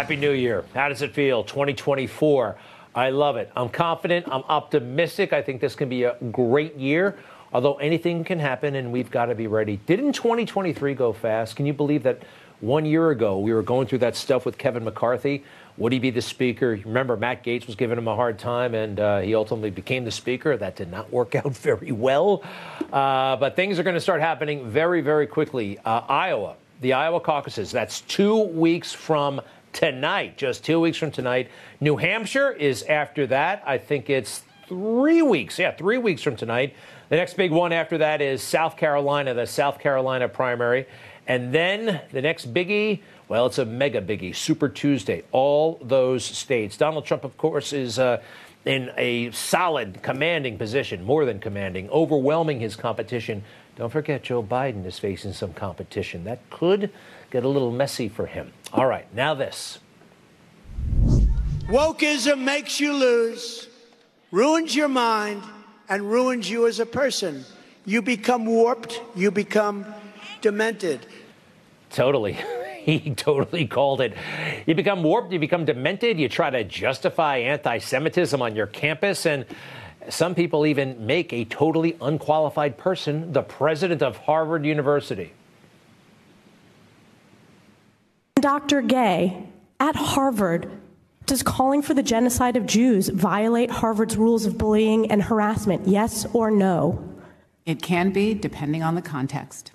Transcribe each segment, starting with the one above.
Happy New Year. How does it feel? 2024. I love it. I'm confident. I'm optimistic. I think this can be a great year, although anything can happen and we've got to be ready. Didn't 2023 go fast? Can you believe that one year ago we were going through that stuff with Kevin McCarthy? Would he be the speaker? Remember, Matt Gaetz was giving him a hard time, and uh, he ultimately became the speaker. That did not work out very well. Uh, but things are going to start happening very, very quickly. Uh, Iowa, the Iowa caucuses, that's two weeks from tonight, just two weeks from tonight. New Hampshire is after that. I think it's three weeks. Yeah, three weeks from tonight. The next big one after that is South Carolina, the South Carolina primary. And then the next biggie, well, it's a mega biggie, Super Tuesday. All those states. Donald Trump, of course, is uh, in a solid, commanding position, more than commanding, overwhelming his competition. Don't forget, Joe Biden is facing some competition. That could get a little messy for him. All right, now this. Wokeism makes you lose, ruins your mind, and ruins you as a person. You become warped, you become demented. Totally. He totally called it. You become warped, you become demented, you try to justify anti Semitism on your campus, and some people even make a totally unqualified person the president of Harvard University. Dr. Gay at Harvard does calling for the genocide of Jews violate Harvard's rules of bullying and harassment? Yes or no? It can be, depending on the context.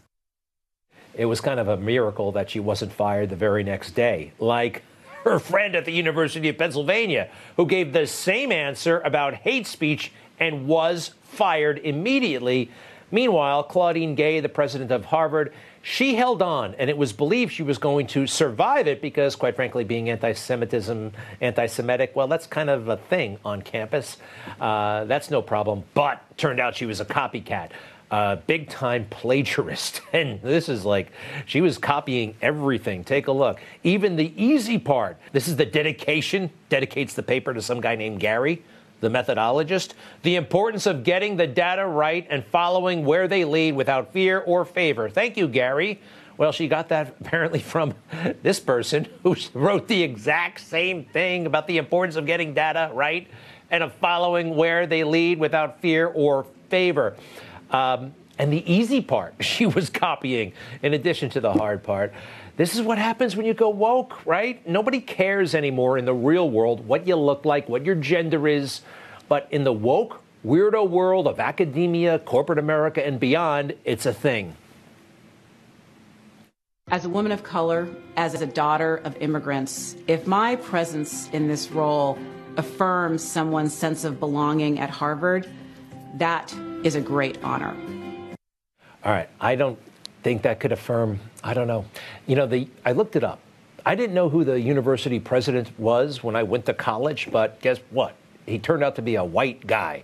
It was kind of a miracle that she wasn't fired the very next day, like her friend at the University of Pennsylvania, who gave the same answer about hate speech and was fired immediately. Meanwhile, Claudine Gay, the president of Harvard, she held on, and it was believed she was going to survive it because, quite frankly, being anti-Semitism, anti-Semitic, well, that's kind of a thing on campus. Uh, that's no problem. But turned out she was a copycat. Big time plagiarist. And this is like, she was copying everything. Take a look. Even the easy part. This is the dedication, dedicates the paper to some guy named Gary the methodologist, the importance of getting the data right and following where they lead without fear or favor. Thank you, Gary. Well, she got that apparently from this person who wrote the exact same thing about the importance of getting data right and of following where they lead without fear or favor. Um, and the easy part, she was copying in addition to the hard part. This is what happens when you go woke, right? Nobody cares anymore in the real world what you look like, what your gender is. But in the woke, weirdo world of academia, corporate America, and beyond, it's a thing. As a woman of color, as a daughter of immigrants, if my presence in this role affirms someone's sense of belonging at Harvard, that is a great honor. All right. I don't think that could affirm, I don't know. You know, the, I looked it up. I didn't know who the university president was when I went to college, but guess what? He turned out to be a white guy.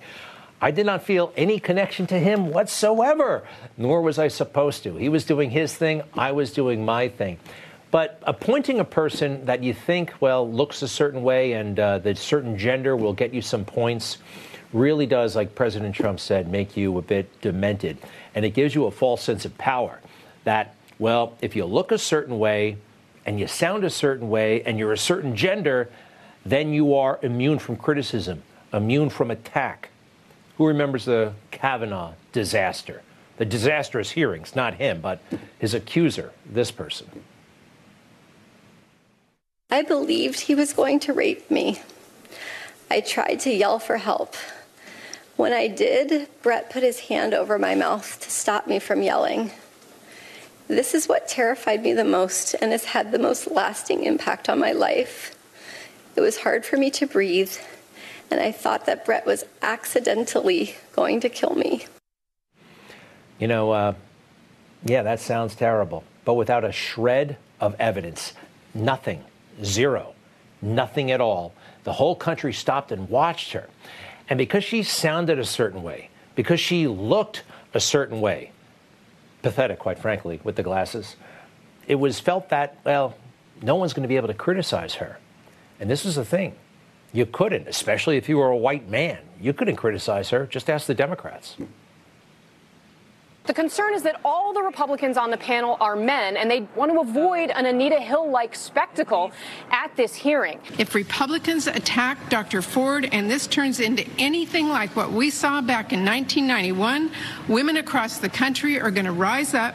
I did not feel any connection to him whatsoever, nor was I supposed to. He was doing his thing, I was doing my thing. But appointing a person that you think, well, looks a certain way and uh, the certain gender will get you some points really does, like President Trump said, make you a bit demented. And it gives you a false sense of power that, well, if you look a certain way and you sound a certain way and you're a certain gender, then you are immune from criticism, immune from attack. Who remembers the Kavanaugh disaster? The disastrous hearings, not him, but his accuser, this person. I believed he was going to rape me. I tried to yell for help. When I did, Brett put his hand over my mouth to stop me from yelling. This is what terrified me the most and has had the most lasting impact on my life. It was hard for me to breathe, and I thought that Brett was accidentally going to kill me. You know, uh, yeah, that sounds terrible, but without a shred of evidence, nothing, zero, nothing at all. The whole country stopped and watched her. And because she sounded a certain way, because she looked a certain way, pathetic, quite frankly, with the glasses. It was felt that, well, no one's going to be able to criticize her. And this is the thing. You couldn't, especially if you were a white man. You couldn't criticize her. Just ask the Democrats. The concern is that all the Republicans on the panel are men, and they want to avoid an Anita Hill like spectacle at this hearing. If Republicans attack Dr. Ford and this turns into anything like what we saw back in 1991, women across the country are going to rise up,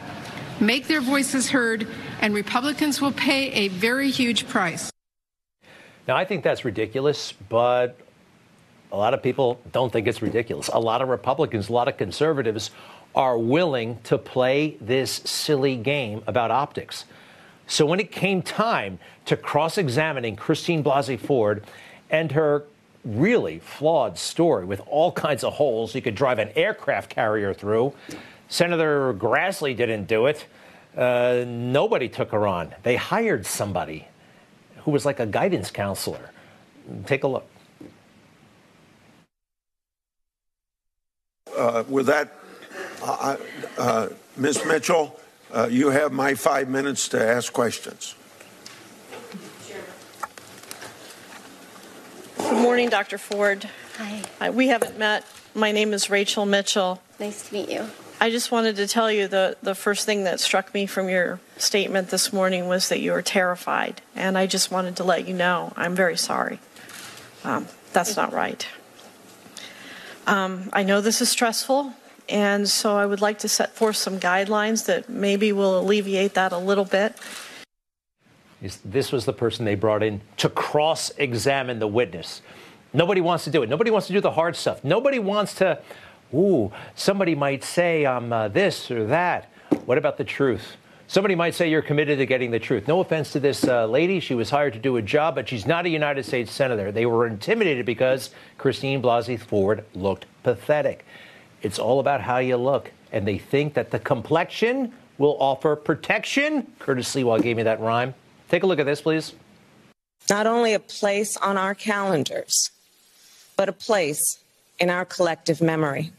make their voices heard, and Republicans will pay a very huge price. Now, I think that's ridiculous, but a lot of people don't think it's ridiculous. A lot of Republicans, a lot of conservatives are willing to play this silly game about optics. So when it came time to cross examining Christine Blasey Ford and her really flawed story with all kinds of holes you could drive an aircraft carrier through, Senator Grassley didn't do it. Uh, nobody took her on. They hired somebody who was like a guidance counselor. Take a look. Uh, with that, uh, uh, Ms. Mitchell, uh, you have my five minutes to ask questions. Good morning, Dr. Ford. Hi. we haven't met. My name is Rachel Mitchell. Nice to meet you. I just wanted to tell you the, the first thing that struck me from your statement this morning was that you were terrified. And I just wanted to let you know I'm very sorry. Um, that's not right. Um, I know this is stressful, and so I would like to set forth some guidelines that maybe will alleviate that a little bit. This was the person they brought in to cross examine the witness. Nobody wants to do it. Nobody wants to do the hard stuff. Nobody wants to, ooh, somebody might say I'm uh, this or that. What about the truth? Somebody might say you're committed to getting the truth. No offense to this uh, lady. She was hired to do a job, but she's not a United States Senator. They were intimidated because Christine Blasey Ford looked pathetic. It's all about how you look. And they think that the complexion will offer protection. Curtis Sliwa gave me that rhyme. Take a look at this, please. Not only a place on our calendars, but a place in our collective memory.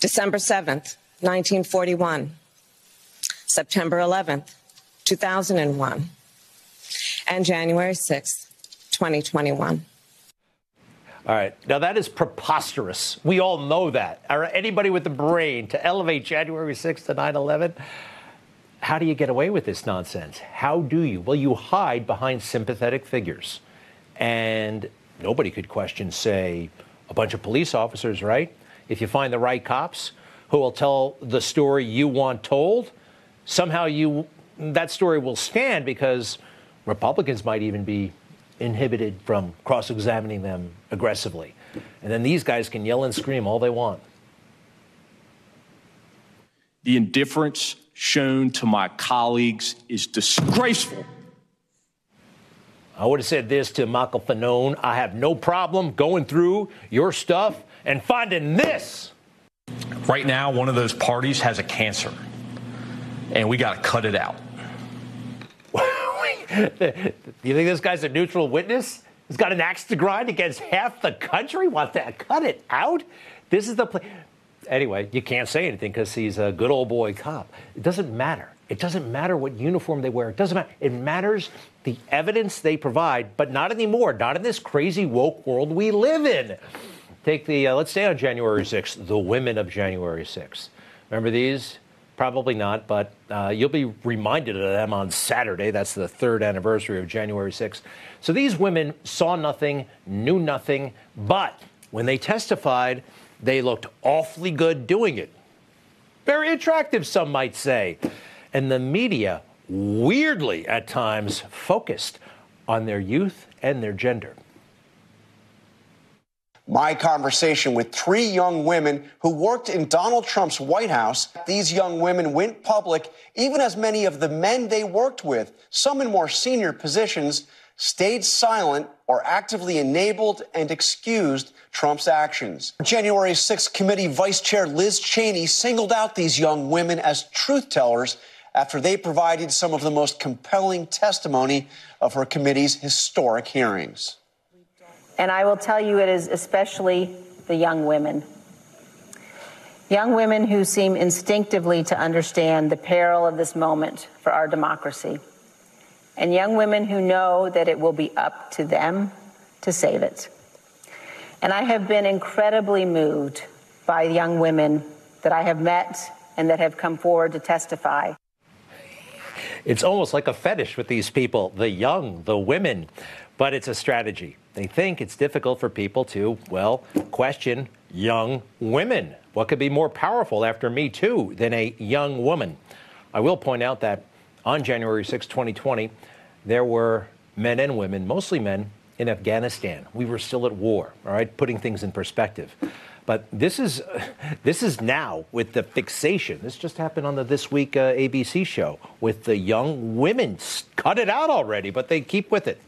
December 7th, 1941. September 11th, 2001, and January 6th, 2021. All right. Now, that is preposterous. We all know that. Anybody with the brain to elevate January 6th to 9 11, how do you get away with this nonsense? How do you? Well, you hide behind sympathetic figures. And nobody could question, say, a bunch of police officers, right? If you find the right cops who will tell the story you want told, somehow you that story will stand because Republicans might even be inhibited from cross-examining them aggressively. And then these guys can yell and scream all they want. The indifference shown to my colleagues is disgraceful. I would have said this to Michael Fanone. I have no problem going through your stuff and finding this. Right now, one of those parties has a cancer and we got to cut it out. Do you think this guy's a neutral witness? He's got an axe to grind against half the country. Want to cut it out? This is the place. Anyway, you can't say anything because he's a good old boy cop. It doesn't matter. It doesn't matter what uniform they wear. It doesn't matter. It matters the evidence they provide, but not anymore. Not in this crazy woke world we live in. Take the, uh, let's say on January 6th, the women of January 6th. Remember these? Probably not, but uh, you'll be reminded of them on Saturday. That's the third anniversary of January 6th. So these women saw nothing, knew nothing, but when they testified, they looked awfully good doing it. Very attractive, some might say. And the media, weirdly at times, focused on their youth and their gender my conversation with three young women who worked in Donald Trump's White House. These young women went public, even as many of the men they worked with, some in more senior positions, stayed silent or actively enabled and excused Trump's actions. January 6th committee Vice Chair Liz Cheney singled out these young women as truth tellers after they provided some of the most compelling testimony of her committee's historic hearings. And I will tell you, it is especially the young women. Young women who seem instinctively to understand the peril of this moment for our democracy. And young women who know that it will be up to them to save it. And I have been incredibly moved by young women that I have met and that have come forward to testify. It's almost like a fetish with these people, the young, the women, but it's a strategy. They think it's difficult for people to, well, question young women. What could be more powerful after Me Too than a young woman? I will point out that on January 6, 2020, there were men and women, mostly men, in Afghanistan. We were still at war, all right, putting things in perspective. But this is this is now with the fixation. This just happened on the This Week uh, ABC show with the young women. Cut it out already, but they keep with it.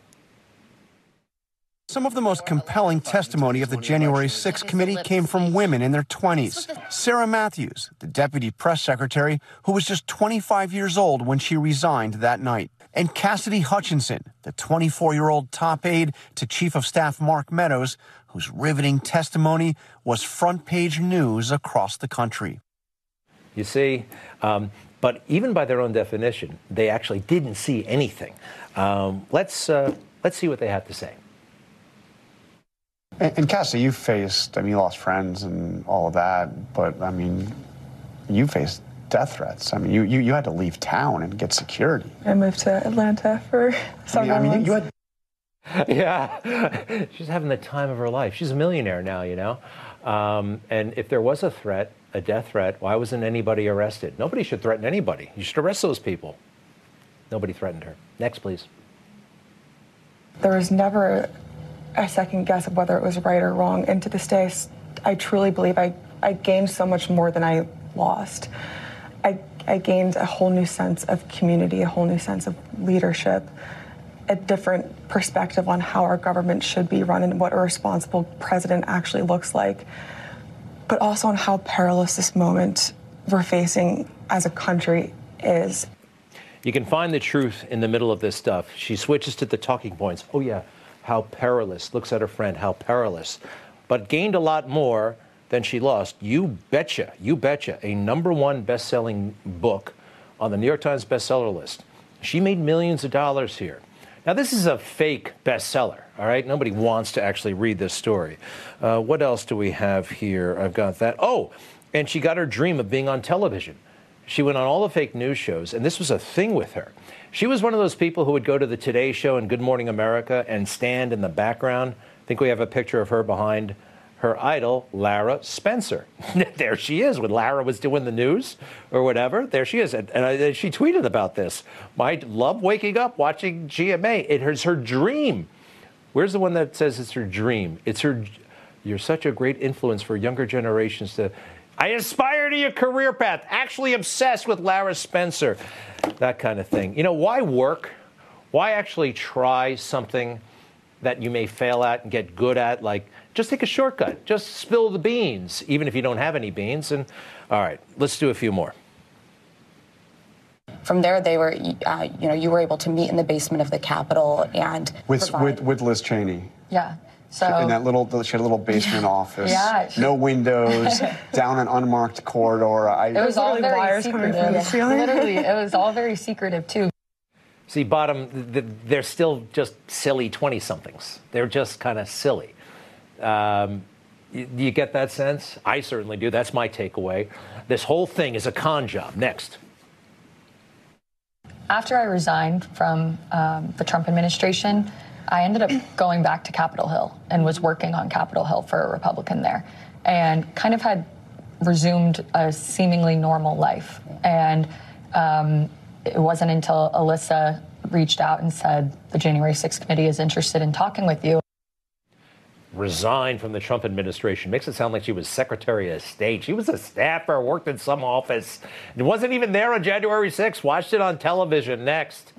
Some of the most compelling testimony of the January 6 committee came from women in their 20s. Sarah Matthews, the deputy press secretary, who was just 25 years old when she resigned that night. And Cassidy Hutchinson, the 24 year old top aide to Chief of Staff Mark Meadows, whose riveting testimony was front page news across the country. You see, um, but even by their own definition, they actually didn't see anything. Um, let's, uh, let's see what they have to say. And, and Cassie, you faced, I mean, you lost friends and all of that, but I mean, you faced death threats. I mean, you, you, you had to leave town and get security. I moved to Atlanta for several I mean, I mean months. you had yeah, she's having the time of her life. She's a millionaire now, you know. Um, and if there was a threat, a death threat, why wasn't anybody arrested? Nobody should threaten anybody. You should arrest those people. Nobody threatened her. Next, please. there was never a second guess of whether it was right or wrong. And to this day, I truly believe I, I gained so much more than I lost. I, I gained a whole new sense of community, a whole new sense of leadership, a different perspective on how our government should be run and what a responsible president actually looks like, but also on how perilous this moment we're facing as a country is. You can find the truth in the middle of this stuff. She switches to the talking points. Oh, yeah, how perilous. Looks at her friend, how perilous. But gained a lot more than she lost. You betcha, you betcha. A number one best selling book on the New York Times bestseller list. She made millions of dollars here. Now, this is a fake bestseller, all right? Nobody wants to actually read this story. Uh, what else do we have here? I've got that. Oh, and she got her dream of being on television. She went on all the fake news shows, and this was a thing with her. She was one of those people who would go to the Today Show and Good Morning America and stand in the background. I think we have a picture of her behind her idol, Lara Spencer. there she is when Lara was doing the news or whatever. There she is. And, and uh, I, she tweeted about this. I love waking up watching GMA. It is her dream. Where's the one that says it's her dream? It's her. You're such a great influence for younger generations to. I aspire to your career path. Actually obsessed with Lara Spencer. That kind of thing. You know, why work? Why actually try something that you may fail at and get good at? Like, just take a shortcut. Just spill the beans, even if you don't have any beans. And all right, let's do a few more. From there, they were, uh, you know, you were able to meet in the basement of the Capitol and with, provide- with, with Liz Cheney. yeah. So in that little, she had a little basement office. Yeah, she- no windows, down an unmarked corridor. I, it was all literally very wires coming from the secretive. ceiling. Literally, it was all very secretive too. See, bottom, th- th- they're still just silly 20 somethings. They're just kind of silly. Um, you, you get that sense? I certainly do. That's my takeaway. This whole thing is a con job. Next. After I resigned from um, the Trump administration, I ended up going back to Capitol Hill and was working on Capitol Hill for a Republican there and kind of had resumed a seemingly normal life. And um, it wasn't until Alyssa reached out and said, the January 6th committee is interested in talking with you. Resigned from the Trump administration. Makes it sound like she was Secretary of State. She was a staffer, worked in some office, wasn't even there on January 6th. Watched it on television. Next.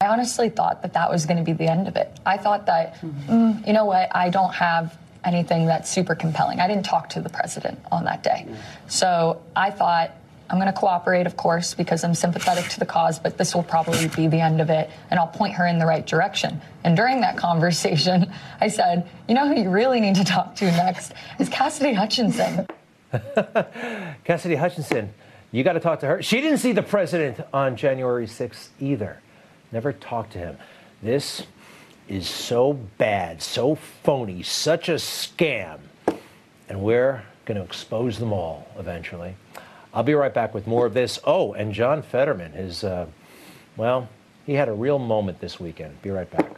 I honestly thought that that was going to be the end of it. I thought that, mm, you know what, I don't have anything that's super compelling. I didn't talk to the president on that day. So I thought, I'm going to cooperate, of course, because I'm sympathetic to the cause, but this will probably be the end of it, and I'll point her in the right direction. And during that conversation, I said, you know who you really need to talk to next is Cassidy Hutchinson. Cassidy Hutchinson, you got to talk to her. She didn't see the president on January 6th either. Never talked to him. This is so bad, so phony, such a scam. And we're going to expose them all eventually. I'll be right back with more of this. Oh, and John Fetterman, his, uh, well, he had a real moment this weekend. Be right back.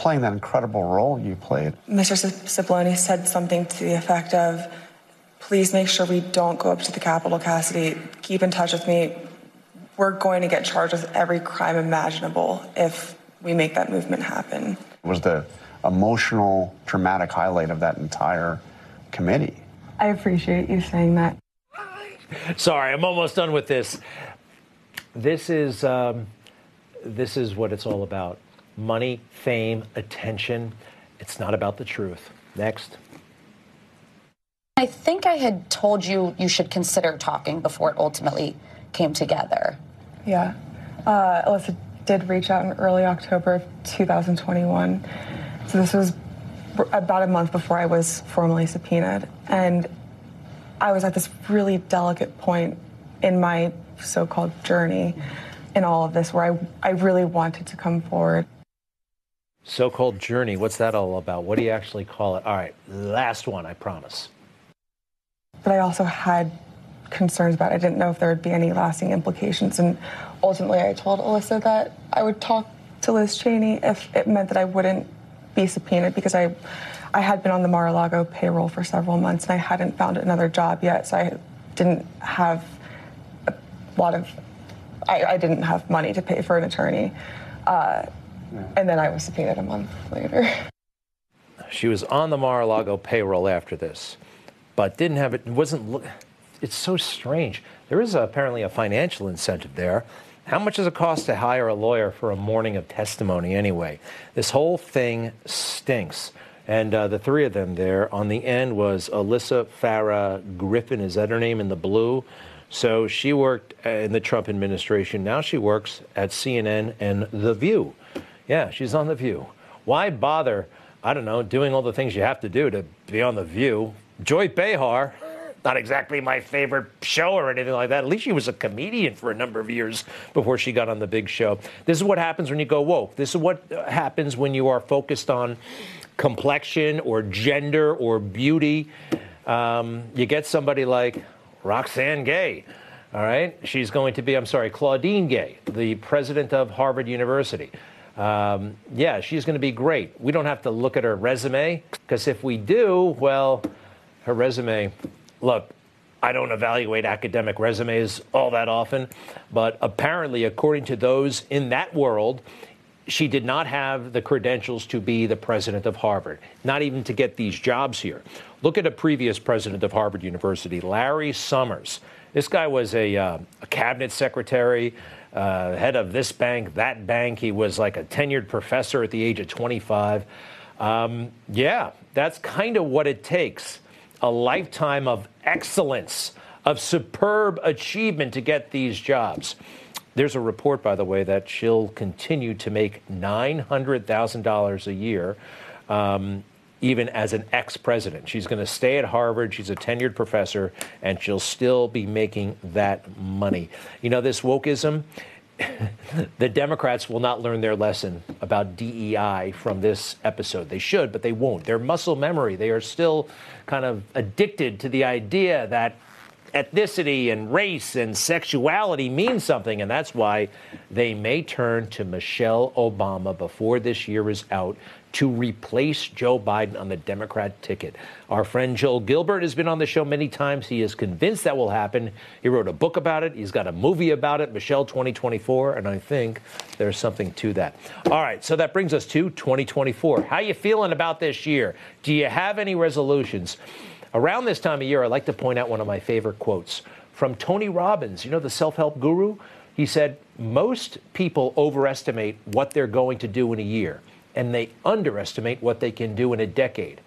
Playing that incredible role you played. Mr. Cipollone said something to the effect of, please make sure we don't go up to the Capitol, Cassidy. Keep in touch with me. We're going to get charged with every crime imaginable if we make that movement happen. It was the emotional, dramatic highlight of that entire committee. I appreciate you saying that. Sorry, I'm almost done with this. This is um, this is what it's all about: money, fame, attention. It's not about the truth. Next. I think I had told you you should consider talking before it ultimately came together. Yeah. Uh, Alyssa did reach out in early October of 2021. So this was about a month before I was formally subpoenaed. And I was at this really delicate point in my so called journey in all of this where I, I really wanted to come forward. So called journey. What's that all about? What do you actually call it? All right, last one, I promise. But I also had concerns about it. I didn't know if there would be any lasting implications. And ultimately, I told Alyssa that I would talk to Liz Cheney if it meant that I wouldn't be subpoenaed because I, I had been on the Mar-a-Lago payroll for several months and I hadn't found another job yet, so I didn't have a lot of, I, I didn't have money to pay for an attorney. Uh, and then I was subpoenaed a month later. She was on the Mar-a-Lago payroll after this, but didn't have it. Wasn't. It's so strange. There is apparently a financial incentive there. How much does it cost to hire a lawyer for a morning of testimony anyway? This whole thing stinks. And uh, the three of them there on the end was Alyssa Farah Griffin. Is that her name in the blue? So she worked in the Trump administration. Now she works at CNN and The View. Yeah, she's on The View. Why bother, I don't know, doing all the things you have to do to be on The View? Joy Behar, not exactly my favorite show or anything like that. At least she was a comedian for a number of years before she got on the big show. This is what happens when you go woke. This is what happens when you are focused on complexion or gender or beauty. Um, you get somebody like Roxane Gay. All right. She's going to be, I'm sorry, Claudine Gay, the president of Harvard University. Um, yeah, she's going to be great. We don't have to look at her resume because if we do, well, her resume, look, I don't evaluate academic resumes all that often, but apparently, according to those in that world, she did not have the credentials to be the president of Harvard, not even to get these jobs here. Look at a previous president of Harvard University, Larry Summers. This guy was a, uh, a cabinet secretary, uh, head of this bank, that bank. He was like a tenured professor at the age of 25. Um, yeah, that's kind of what it takes a lifetime of excellence, of superb achievement to get these jobs. There's a report, by the way, that she'll continue to make $900,000 a year, um, even as an ex president. She's going to stay at Harvard. She's a tenured professor, and she'll still be making that money. You know, this wokeism, the Democrats will not learn their lesson about DEI from this episode. They should, but they won't. They're muscle memory. They are still kind of addicted to the idea that ethnicity and race and sexuality mean something, and that's why they may turn to Michelle Obama before this year is out to replace Joe Biden on the Democrat ticket. Our friend Joel Gilbert has been on the show many times. He is convinced that will happen. He wrote a book about it. He's got a movie about it, Michelle 2024, and I think there's something to that. All right, so that brings us to 2024. How you feeling about this year? Do you have any resolutions? Around this time of year, I like to point out one of my favorite quotes from Tony Robbins, you know, the self help guru. He said, Most people overestimate what they're going to do in a year, and they underestimate what they can do in a decade.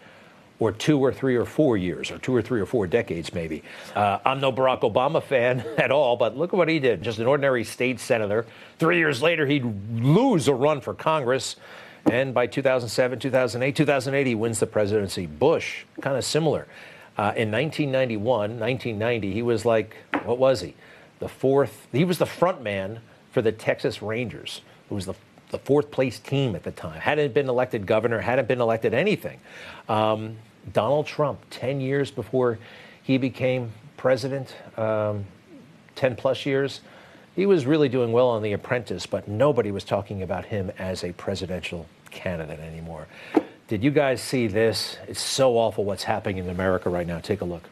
Or two or three or four years, or two or three or four decades, maybe. Uh, I'm no Barack Obama fan at all, but look at what he did. Just an ordinary state senator. Three years later, he'd lose a run for Congress. And by 2007, 2008, 2008, he wins the presidency. Bush, kind of similar. Uh, in 1991, 1990, he was like, what was he? The fourth, he was the front man for the Texas Rangers. who was the the fourth place team at the time, hadn't been elected governor, hadn't been elected anything. Um, Donald Trump, 10 years before he became president, um, 10 plus years, he was really doing well on The Apprentice, but nobody was talking about him as a presidential candidate anymore. Did you guys see this? It's so awful what's happening in America right now. Take a look.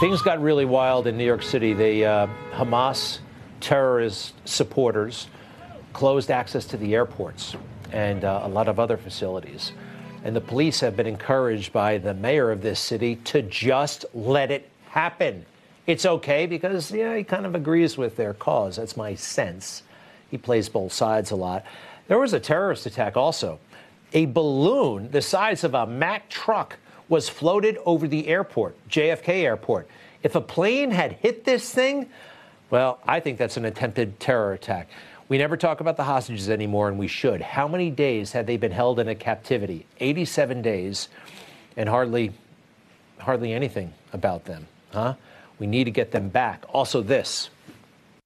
Things got really wild in New York City. The uh, Hamas terrorist supporters closed access to the airports and uh, a lot of other facilities. And the police have been encouraged by the mayor of this city to just let it happen. It's okay because, yeah, he kind of agrees with their cause. That's my sense. He plays both sides a lot. There was a terrorist attack also. A balloon the size of a Mack truck was floated over the airport, JFK Airport. If a plane had hit this thing, well, I think that's an attempted terror attack. We never talk about the hostages anymore, and we should. How many days had they been held in a captivity? 87 days, and hardly, hardly anything about them, huh? We need to get them back. Also, this.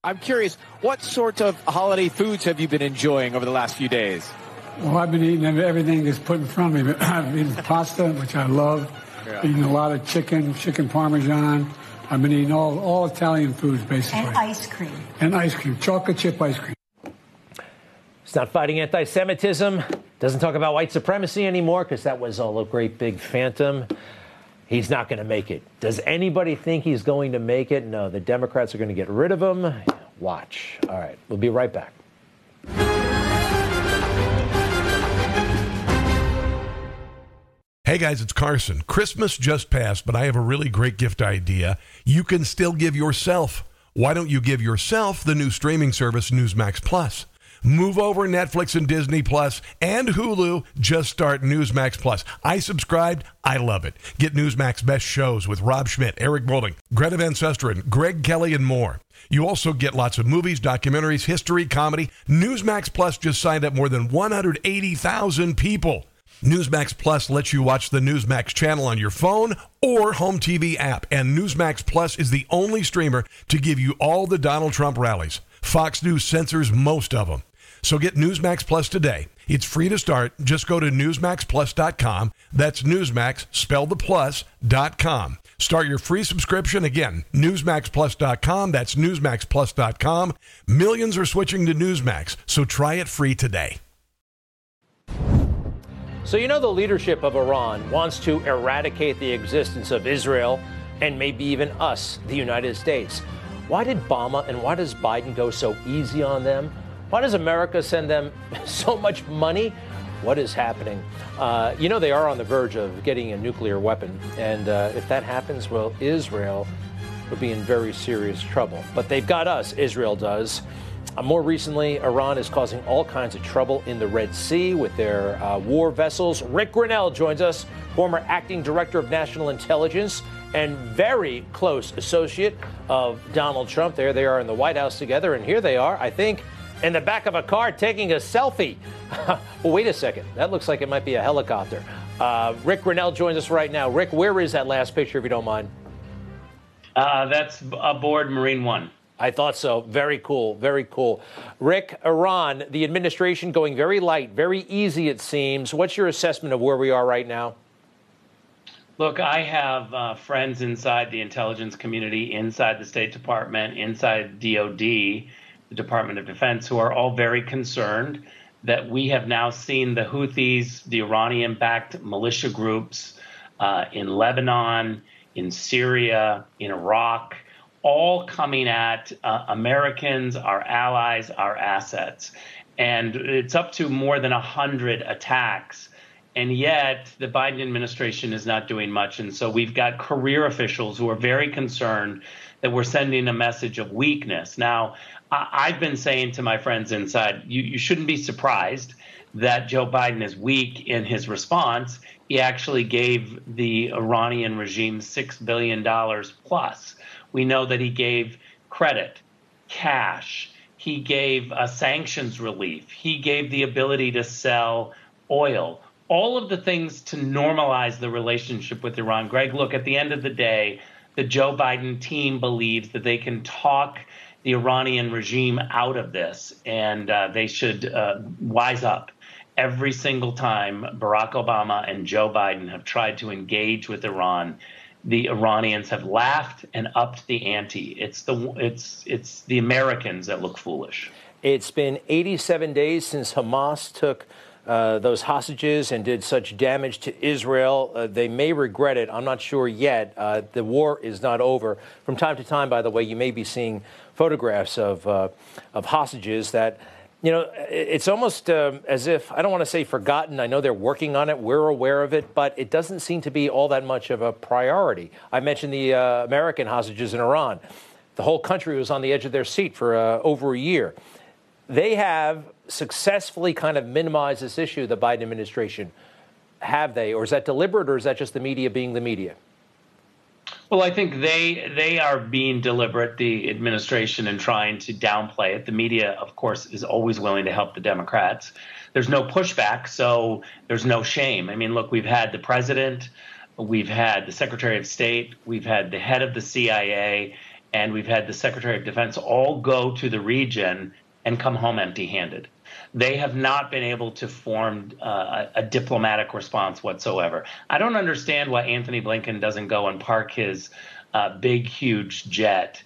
I'm curious, what sort of holiday foods have you been enjoying over the last few days? Well, I've been eating everything that's put in front of me. I've been eating pasta, which I love. Yeah. Eating a lot of chicken, chicken parmesan. I've been eating all, all Italian foods, basically. And ice cream. And ice cream, chocolate chip ice cream. It's not fighting anti Semitism. Doesn't talk about white supremacy anymore because that was all a great big phantom. He's not going to make it. Does anybody think he's going to make it? No, the Democrats are going to get rid of him. Watch. All right, we'll be right back. Hey guys, it's Carson. Christmas just passed, but I have a really great gift idea. You can still give yourself. Why don't you give yourself the new streaming service Newsmax Plus? Move over Netflix and Disney Plus and Hulu. Just start Newsmax Plus. I subscribed. I love it. Get Newsmax best shows with Rob Schmitt, Eric Bolling, Greta Van Susteren, Greg Kelly, and more. You also get lots of movies, documentaries, history, comedy. Newsmax Plus just signed up more than 180,000 people. Newsmax Plus lets you watch the Newsmax channel on your phone or home TV app, and Newsmax Plus is the only streamer to give you all the Donald Trump rallies. Fox News censors most of them. So get Newsmax Plus today. It's free to start. Just go to newsmaxplus.com. That's Newsmax, spell the plus.com. Start your free subscription again, newsmaxplus.com. That's newsmaxplus.com. Millions are switching to Newsmax, so try it free today. So, you know, the leadership of Iran wants to eradicate the existence of Israel and maybe even us, the United States. Why did Obama and why does Biden go so easy on them? Why does America send them so much money? What is happening? Uh, you know, they are on the verge of getting a nuclear weapon. And uh, if that happens, well, Israel would be in very serious trouble. But they've got us, Israel does. Uh, more recently, Iran is causing all kinds of trouble in the Red Sea with their uh, war vessels. Ric Grenell joins us, former acting director of national intelligence and very close associate of Donald Trump. There they are in the White House together, and here they are, I think, in the back of a car taking a selfie. well, wait a second. That looks like it might be a helicopter. Uh, Ric Grenell joins us right now. Rick, where is that last picture, if you don't mind? Uh, that's aboard Marine One. I thought so. Very cool. Very cool. Rick, Iran, the administration going very light, very easy, it seems. What's your assessment of where we are right now? Look, I have uh, friends inside the intelligence community, inside the State Department, inside DOD, the Department of Defense, who are all very concerned that we have now seen the Houthis, the Iranian backed militia groups uh, in Lebanon, in Syria, in Iraq all coming at uh, Americans, our allies, our assets. And it's up to more than 100 attacks. And yet, the Biden administration is not doing much. And so we've got career officials who are very concerned that we're sending a message of weakness. Now, I- have been saying to my friends inside, you, you shouldn't be surprised that Joe Biden is weak in his response. He actually gave the Iranian regime $6 billion plus we know that he gave credit, cash. He gave a sanctions relief. He gave the ability to sell oil. All of the things to normalize the relationship with Iran. Greg, look, at the end of the day, the Joe Biden team believes that they can talk the Iranian regime out of this, and uh, they should uh, wise up. Every single time Barack Obama and Joe Biden have tried to engage with Iran, the Iranians have laughed and upped the ante. It's the it's it's the Americans that look foolish. It's been 87 days since Hamas took uh, those hostages and did such damage to Israel. Uh, they may regret it. I'm not sure yet. Uh, the war is not over. From time to time, by the way, you may be seeing photographs of uh, of hostages that. You know, it's almost um, as if I don't want to say forgotten. I know they're working on it. We're aware of it, but it doesn't seem to be all that much of a priority. I mentioned the uh, American hostages in Iran. The whole country was on the edge of their seat for over a year. They have successfully kind of minimized this issue, the Biden administration. Have they, or is that deliberate, or is that just the media being the media? Well, I think they they are being deliberate, the administration, in trying to downplay it. The media, of course, is always willing to help the Democrats. There's no pushback, so there's no shame. I mean, look, we've had the president, we've had the Secretary of State, we've had the head of the CIA, and we've had the Secretary of Defense all go to the region and come home empty handed. They have not been able to form uh, a diplomatic response whatsoever. I don't understand why Antony Blinken doesn't go and park his uh, big, huge jet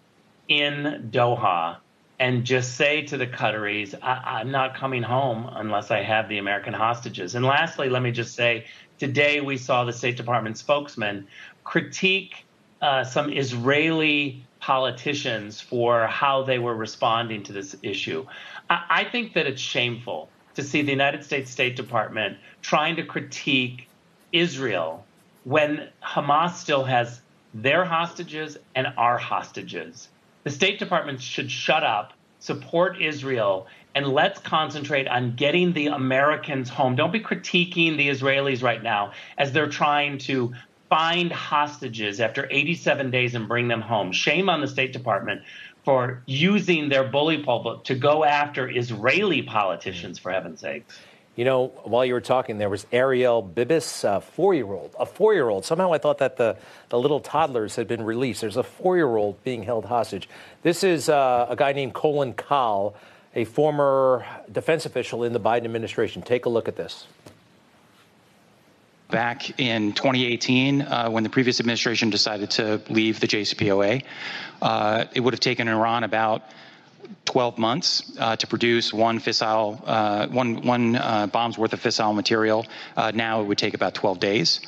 in Doha and just say to the Qataris, I- am not coming home unless I have the American hostages. And lastly, let me just say today we saw the State Department spokesman critique uh, some Israeli politicians for how they were responding to this issue. I, I think that it's shameful to see the United States State Department trying to critique Israel when Hamas still has their hostages and our hostages. The State Department should shut up, support Israel, and let's concentrate on getting the Americans home. Don't be critiquing the Israelis right now as they're trying to find hostages after 87 days and bring them home. Shame on the State Department for using their bully pulpit to go after Israeli politicians, for heaven's sakes. You know, while you were talking, there was Ariel Bibas, a four-year-old. A four-year-old. Somehow I thought that the, the little toddlers had been released. There's a four-year-old being held hostage. This is uh, a guy named Colin Kahl, a former defense official in the Biden administration. Take a look at this back in 2018 uh, when the previous administration decided to leave the JCPOA. Uh, it would have taken Iran about 12 months uh, to produce one fissile, uh, one, one uh, bomb's worth of fissile material. Uh, now it would take about 12 days.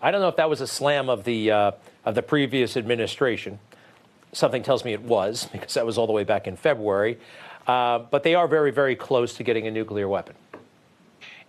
I don't know if that was a slam of the, of the previous administration. Something tells me it was, because that was all the way back in February. but they are very, very close to getting a nuclear weapon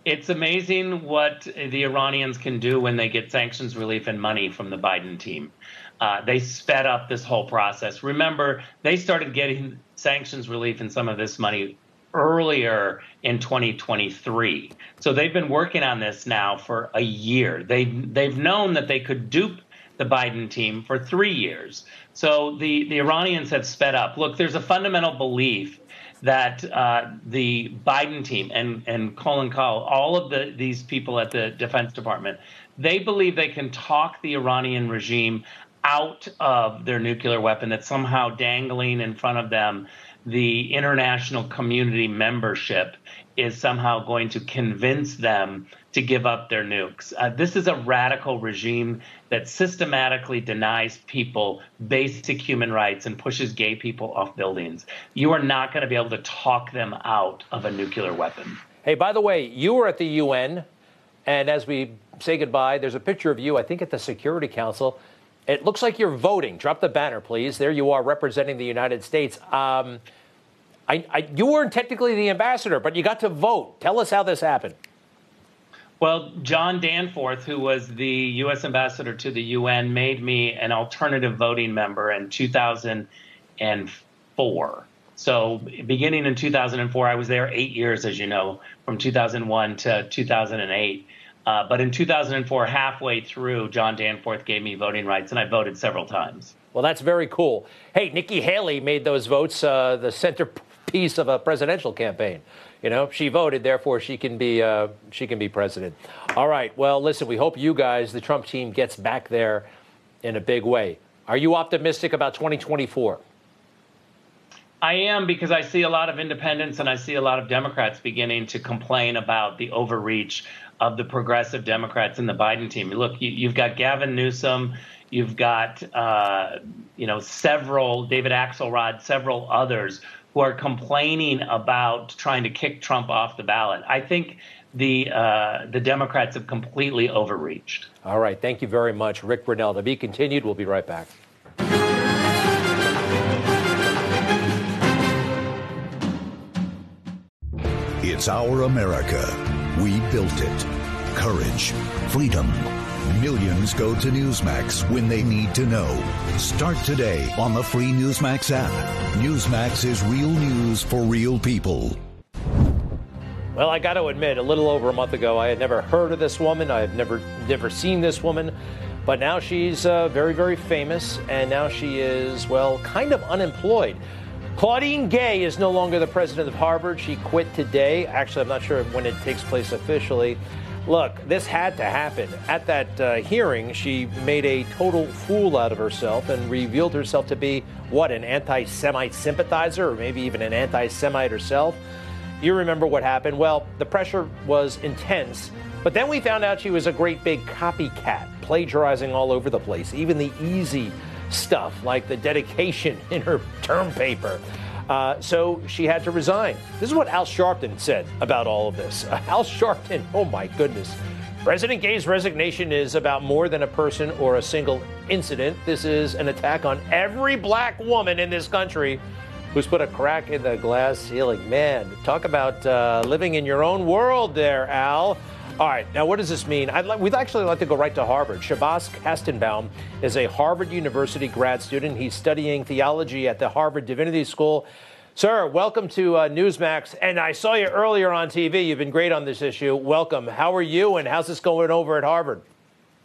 it's amazing what the Iranians can do when they get sanctions relief and money from the Biden team. Uh, they sped up this whole process. Remember, they started getting sanctions relief and some of this money earlier in 2023. So they've been working on this now for a year. They they've known that they could dupe the Biden team for three years. So the, the Iranians have sped up. Look, there's a fundamental belief that uh, the Biden team and and Colin Kahl, all of the these people at the Defense Department, they believe they can talk the Iranian regime out of their nuclear weapon. That's somehow dangling in front of them the international community membership is somehow going to convince them to give up their nukes. Uh, this is a radical regime that systematically denies people basic human rights and pushes gay people off buildings. You are not going to be able to talk them out of a nuclear weapon. Hey, by the way, you were at the UN, and as we say goodbye, there's a picture of you, I think, at the Security Council. It looks like you're voting. Drop the banner, please. There you are representing the United States. Um, I, I, you weren't technically the ambassador, but you got to vote. Tell us how this happened. Well, John Danforth, who was the U.S. ambassador to the UN, made me an alternative voting member in 2004. So, beginning in 2004, I was there eight years, as you know, from 2001 to 2008. Uh, but in 2004, halfway through, John Danforth gave me voting rights, and I voted several times. Well, that's very cool. Hey, Nikki Haley made those votes uh, the centerpiece of a presidential campaign. You know, she voted, therefore she can be uh, she can be president. All right. Well, listen, we hope you guys, the Trump team, gets back there in a big way. Are you optimistic about 2024? I am because I see a lot of independents and I see a lot of Democrats beginning to complain about the overreach of the progressive Democrats in the Biden team. Look, you, have got Gavin Newsom, you've got uh, you know several David Axelrod, several others who are complaining about trying to kick Trump off the ballot. I think the uh, the Democrats have completely overreached. All right, thank you very much, Ric Grenell. To be continued. We'll be right back. It's our America. We built it. Courage, freedom. Millions go to Newsmax when they need to know. Start today on the free Newsmax app. Newsmax is real news for real people. Well, I got to admit, a little over a month ago, I had never heard of this woman. I had never never seen this woman, but now she's uh, very, very famous, and now she is well, kind of unemployed. Claudine Gay is no longer the president of Harvard. She quit today. Actually, I'm not sure when it takes place officially. Look, this had to happen. At that uh, hearing, she made a total fool out of herself and revealed herself to be, what, an anti Semite sympathizer, or maybe even an anti Semite herself. You remember what happened. Well, the pressure was intense, but then we found out she was a great big copycat, plagiarizing all over the place, even the easy stuff like the dedication in her term paper. Uh, so she had to resign. This is what Al Sharpton said about all of this. Uh, Al Sharpton, oh my goodness. President Gay's resignation is about more than a person or a single incident. This is an attack on every black woman in this country who's put a crack in the glass ceiling. Man, talk about uh, living in your own world there, Al. All right, now what does this mean? I'd we'd actually like to go right to Harvard. Shabbos Kestenbaum is a Harvard University grad student. He's studying theology at the Harvard Divinity School. Sir, welcome to uh, Newsmax. And I saw you earlier on TV. You've been great on this issue. Welcome. How are you, and how's this going over at Harvard?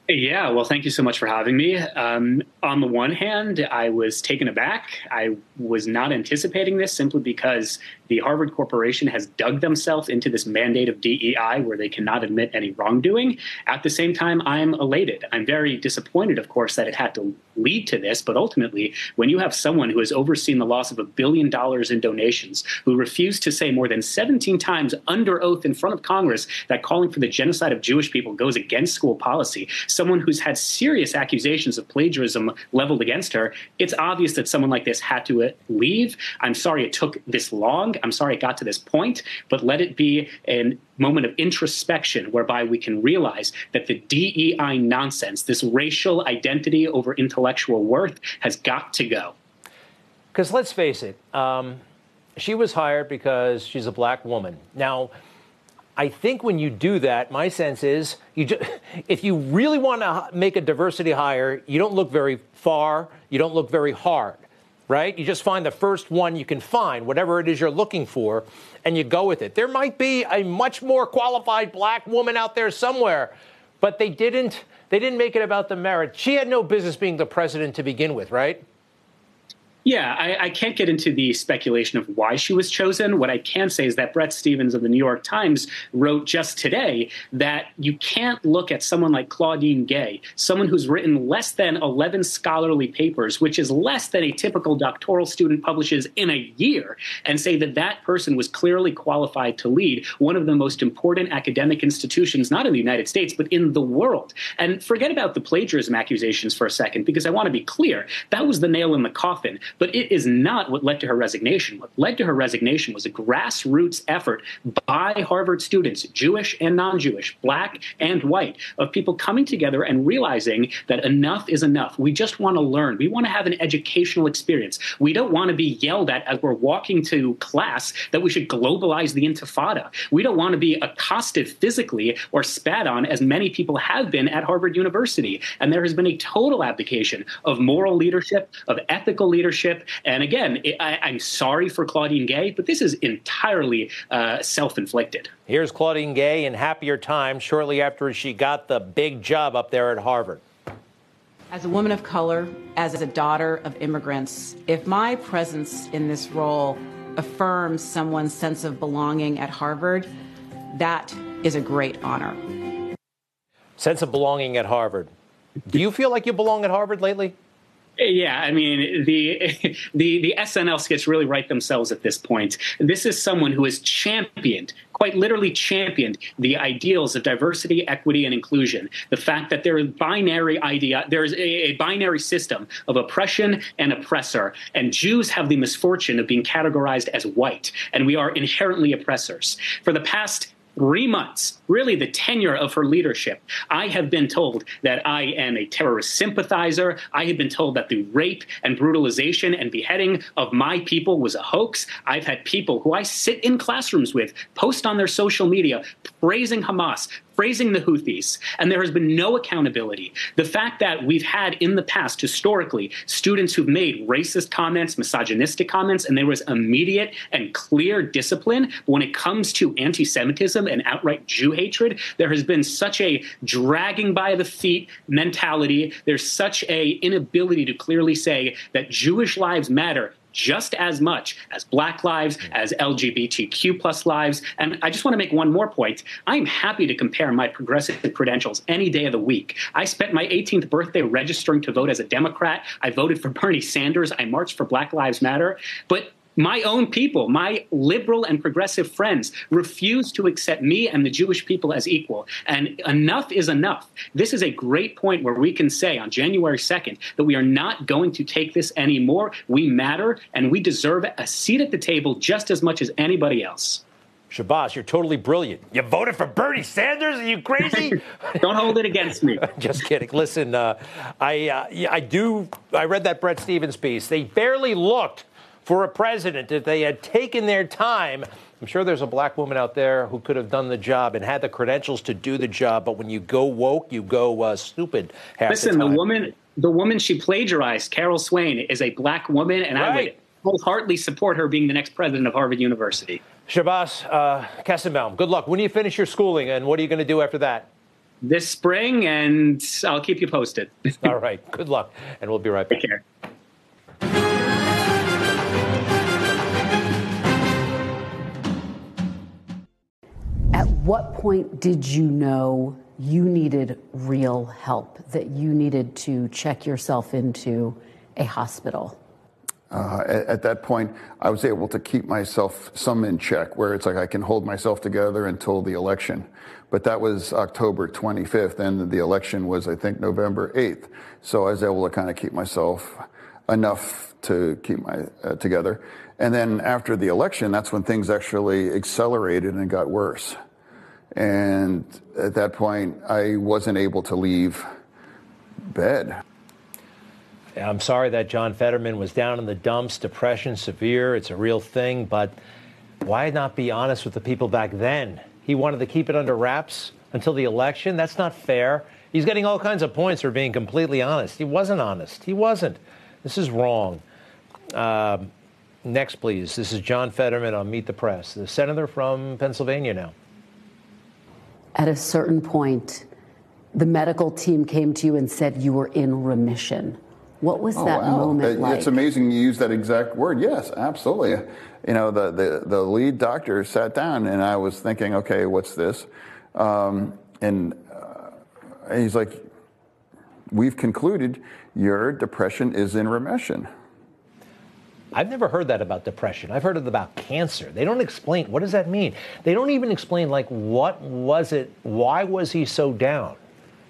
Yeah, well, thank you so much for having me. Um, on the one hand, I was taken aback. I was not anticipating this simply because the Harvard Corporation has dug themselves into this mandate of DEI where they cannot admit any wrongdoing. At the same time, I'm elated. I'm very disappointed, of course, that it had to lead to this. But ultimately, when you have someone who has overseen the loss of a billion dollars in donations, who refused to say more than 17 times under oath in front of Congress that calling for the genocide of Jewish people goes against school policy, someone who's had serious accusations of plagiarism leveled against her, it's obvious that someone like this had to uh, leave. I'm sorry it took this long. I'm sorry it got to this point, but let it be a moment of introspection whereby we can realize that the DEI nonsense, this racial identity over intellectual worth, has got to go. Because let's face it, um, she was hired because she's a black woman. Now, I think when you do that, my sense is you just, if you really want to make a diversity hire, you don't look very far, you don't look very hard right? You just find the first one you can find, whatever it is you're looking for, and you go with it. There might be a much more qualified black woman out there somewhere, but they didn't they didn't make it about the merit. She had no business being the president to begin with, right? Yeah, I, I, can't get into the speculation of why she was chosen. What I can say is that Bret Stephens of the New York Times wrote just today that you can't look at someone like Claudine Gay, someone who's written less than 11 scholarly papers, which is less than a typical doctoral student publishes in a year, and say that that person was clearly qualified to lead one of the most important academic institutions, not in the United States, but in the world. And forget about the plagiarism accusations for a second, because I want to be clear that was the nail in the coffin. But it is not what led to her resignation. What led to her resignation was a grassroots effort by Harvard students, Jewish and non Jewish, black and white, of people coming together and realizing that enough is enough. We just want to learn. We want to have an educational experience. We don't want to be yelled at as we're walking to class that we should globalize the intifada. We don't want to be accosted physically or spat on as many people have been at Harvard University. And there has been a total abdication of moral leadership, of ethical leadership leadership. And again, I, am sorry for Claudine Gay, but this is entirely uh, self inflicted. Here's Claudine Gay in happier times shortly after she got the big job up there at Harvard. As a woman of color, as a daughter of immigrants, if my presence in this role affirms someone's sense of belonging at Harvard, that is a great honor. Sense of belonging at Harvard. Do you feel like you belong at Harvard lately? Yeah, I mean the the the SNL skits really write themselves at this point. This is someone who has championed, quite literally championed, the ideals of diversity, equity, and inclusion. The fact that there is binary idea, there is a, a binary system of oppression and oppressor, and Jews have the misfortune of being categorized as white, and we are inherently oppressors. For the past three months, really the tenure of her leadership, I have been told that I am a terrorist sympathizer. I have been told that the rape and brutalization and beheading of my people was a hoax. I've had people who I sit in classrooms with post on their social media praising Hamas, praising the Houthis, and there has been no accountability. The fact that we've had in the past, historically, students who've made racist comments, misogynistic comments, and there was immediate and clear discipline when it comes to anti Semitism and outright Jew hatred, there has been such a dragging by the feet mentality. There's such a inability to clearly say that Jewish lives matter just as much as black lives, mm. as LGBTQ plus lives. And I just want to make one more point. I'm happy to compare my progressive credentials any day of the week. I spent my 18th birthday registering to vote as a Democrat. I voted for Bernie Sanders. I marched for Black Lives Matter. But my own people, my liberal and progressive friends, refuse to accept me and the Jewish people as equal. And enough is enough. This is a great point where we can say on January 2nd that we are not going to take this anymore. We matter and we deserve a seat at the table just as much as anybody else. Shabbos, you're totally brilliant. You voted for Bernie Sanders? Are you crazy? Don't hold it against me. Just kidding. Listen, uh, I uh, I do. I read that Bret Stephens piece. They barely looked for a president if they had taken their time. I'm sure there's a black woman out there who could have done the job and had the credentials to do the job, but when you go woke, you go uh, stupid. Listen, the, the, woman, the woman she plagiarized, Carol Swain, is a black woman, and right. I would wholeheartedly support her being the next president of Harvard University. Shabbos uh, Kestenbaum, good luck. When do you finish your schooling, and what are you going to do after that? This spring, and I'll keep you posted. All right. Good luck, and we'll be right back. Take care. What point did you know you needed real help, that you needed to check yourself into a hospital? Uh, at, at, that point, I was able to keep myself some in check, where it's like I can hold myself together until the election. But that was October 25th, and the election was, I think, November 8th. So I was able to kind of keep myself enough to keep my uh, together. And then after the election, that's when things actually accelerated and got worse. And at that point, I wasn't able to leave bed. I'm sorry that John Fetterman was down in the dumps, depression severe. It's a real thing, but why not be honest with the people back then? He wanted to keep it under wraps until the election. That's not fair. He's getting all kinds of points for being completely honest. He wasn't honest. He wasn't. This is wrong. Um, next, please. This is John Fetterman on Meet the Press, the senator from Pennsylvania now at a certain point, the medical team came to you and said you were in remission. What was oh, that wow. moment like? It's amazing you use that exact word. Yes, absolutely. You know, the, the, the lead doctor sat down and I was thinking, okay, what's this? Um, and uh, he's like, we've concluded your depression is in remission. I've never heard that about depression. I've heard it about cancer. They don't explain what does that mean. They don't even explain like what was it? Why was he so down?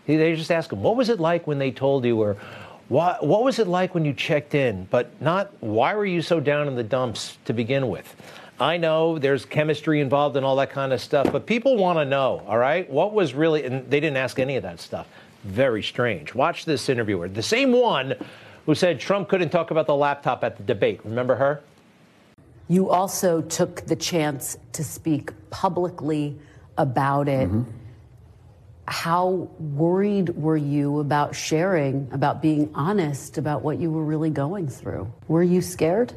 They just ask him, what was it like when they told you, or what, what was it like when you checked in? But not why were you so down in the dumps to begin with? I know there's chemistry involved and all that kind of stuff, but people want to know, all right? What was really, and they didn't ask any of that stuff. Very strange. Watch this interviewer, the same one who said Trump couldn't talk about the laptop at the debate. Remember her? You also took the chance to speak publicly about it. Mm-hmm. How worried were you about sharing, about being honest about what you were really going through? Were you scared?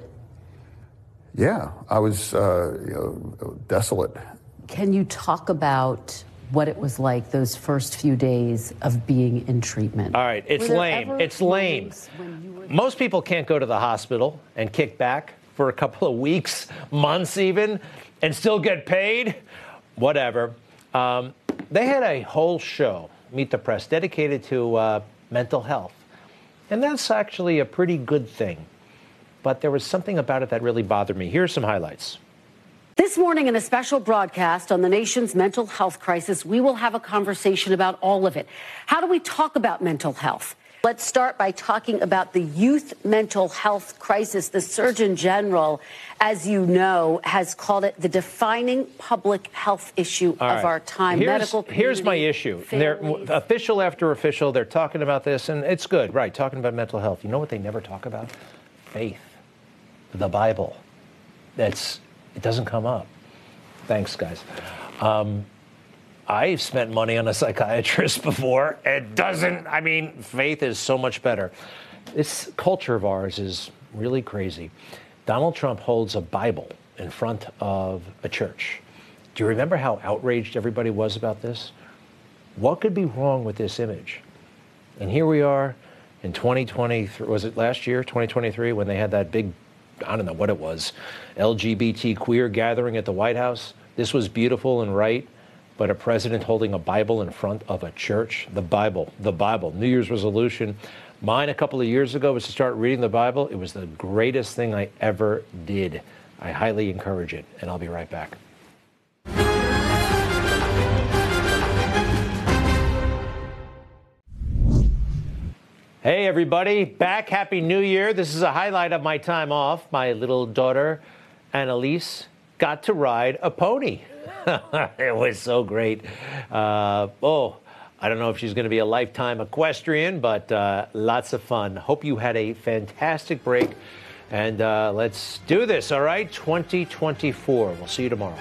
Yeah, I was uh, you know, desolate. Can you talk about what it was like those first few days of being in treatment. All right, it's lame. It's lame. Most people can't go to the hospital and kick back for a couple of weeks, months even, and still get paid. Whatever. Um, they had a whole show, Meet the Press, dedicated to uh, mental health. And that's actually a pretty good thing. But there was something about it that really bothered me. Here's some highlights. This morning, in a special broadcast on the nation's mental health crisis, we will have a conversation about all of it. How do we talk about mental health? Let's start by talking about the youth mental health crisis. The Surgeon General, as you know, has called it the defining public health issue All of right. our time. Here's, Medical here's my issue. They're, official after official, they're talking about this, and it's good, right? Talking about mental health. You know what they never talk about? Faith, the Bible. That's it doesn't come up. Thanks, guys. Um, I've spent money on a psychiatrist before. It doesn't. I mean, faith is so much better. This culture of ours is really crazy. Donald Trump holds a Bible in front of a church. Do you remember how outraged everybody was about this? What could be wrong with this image? And here we are in 2023. Was it last year, 2023, when they had that big, I don't know what it was, LGBT queer gathering at the White House? This was beautiful and right, but a president holding a Bible in front of a church? The Bible, the Bible. New Year's resolution. Mine a couple of years ago was to start reading the Bible. It was the greatest thing I ever did. I highly encourage it, and I'll be right back. Hey, everybody, back. Happy New Year. This is a highlight of my time off. My little daughter, Annalise, got to ride a pony. it was so great. Uh, oh, I don't know if she's going to be a lifetime equestrian, but uh, lots of fun. Hope you had a fantastic break. And uh, let's do this, all right? 2024. We'll see you tomorrow.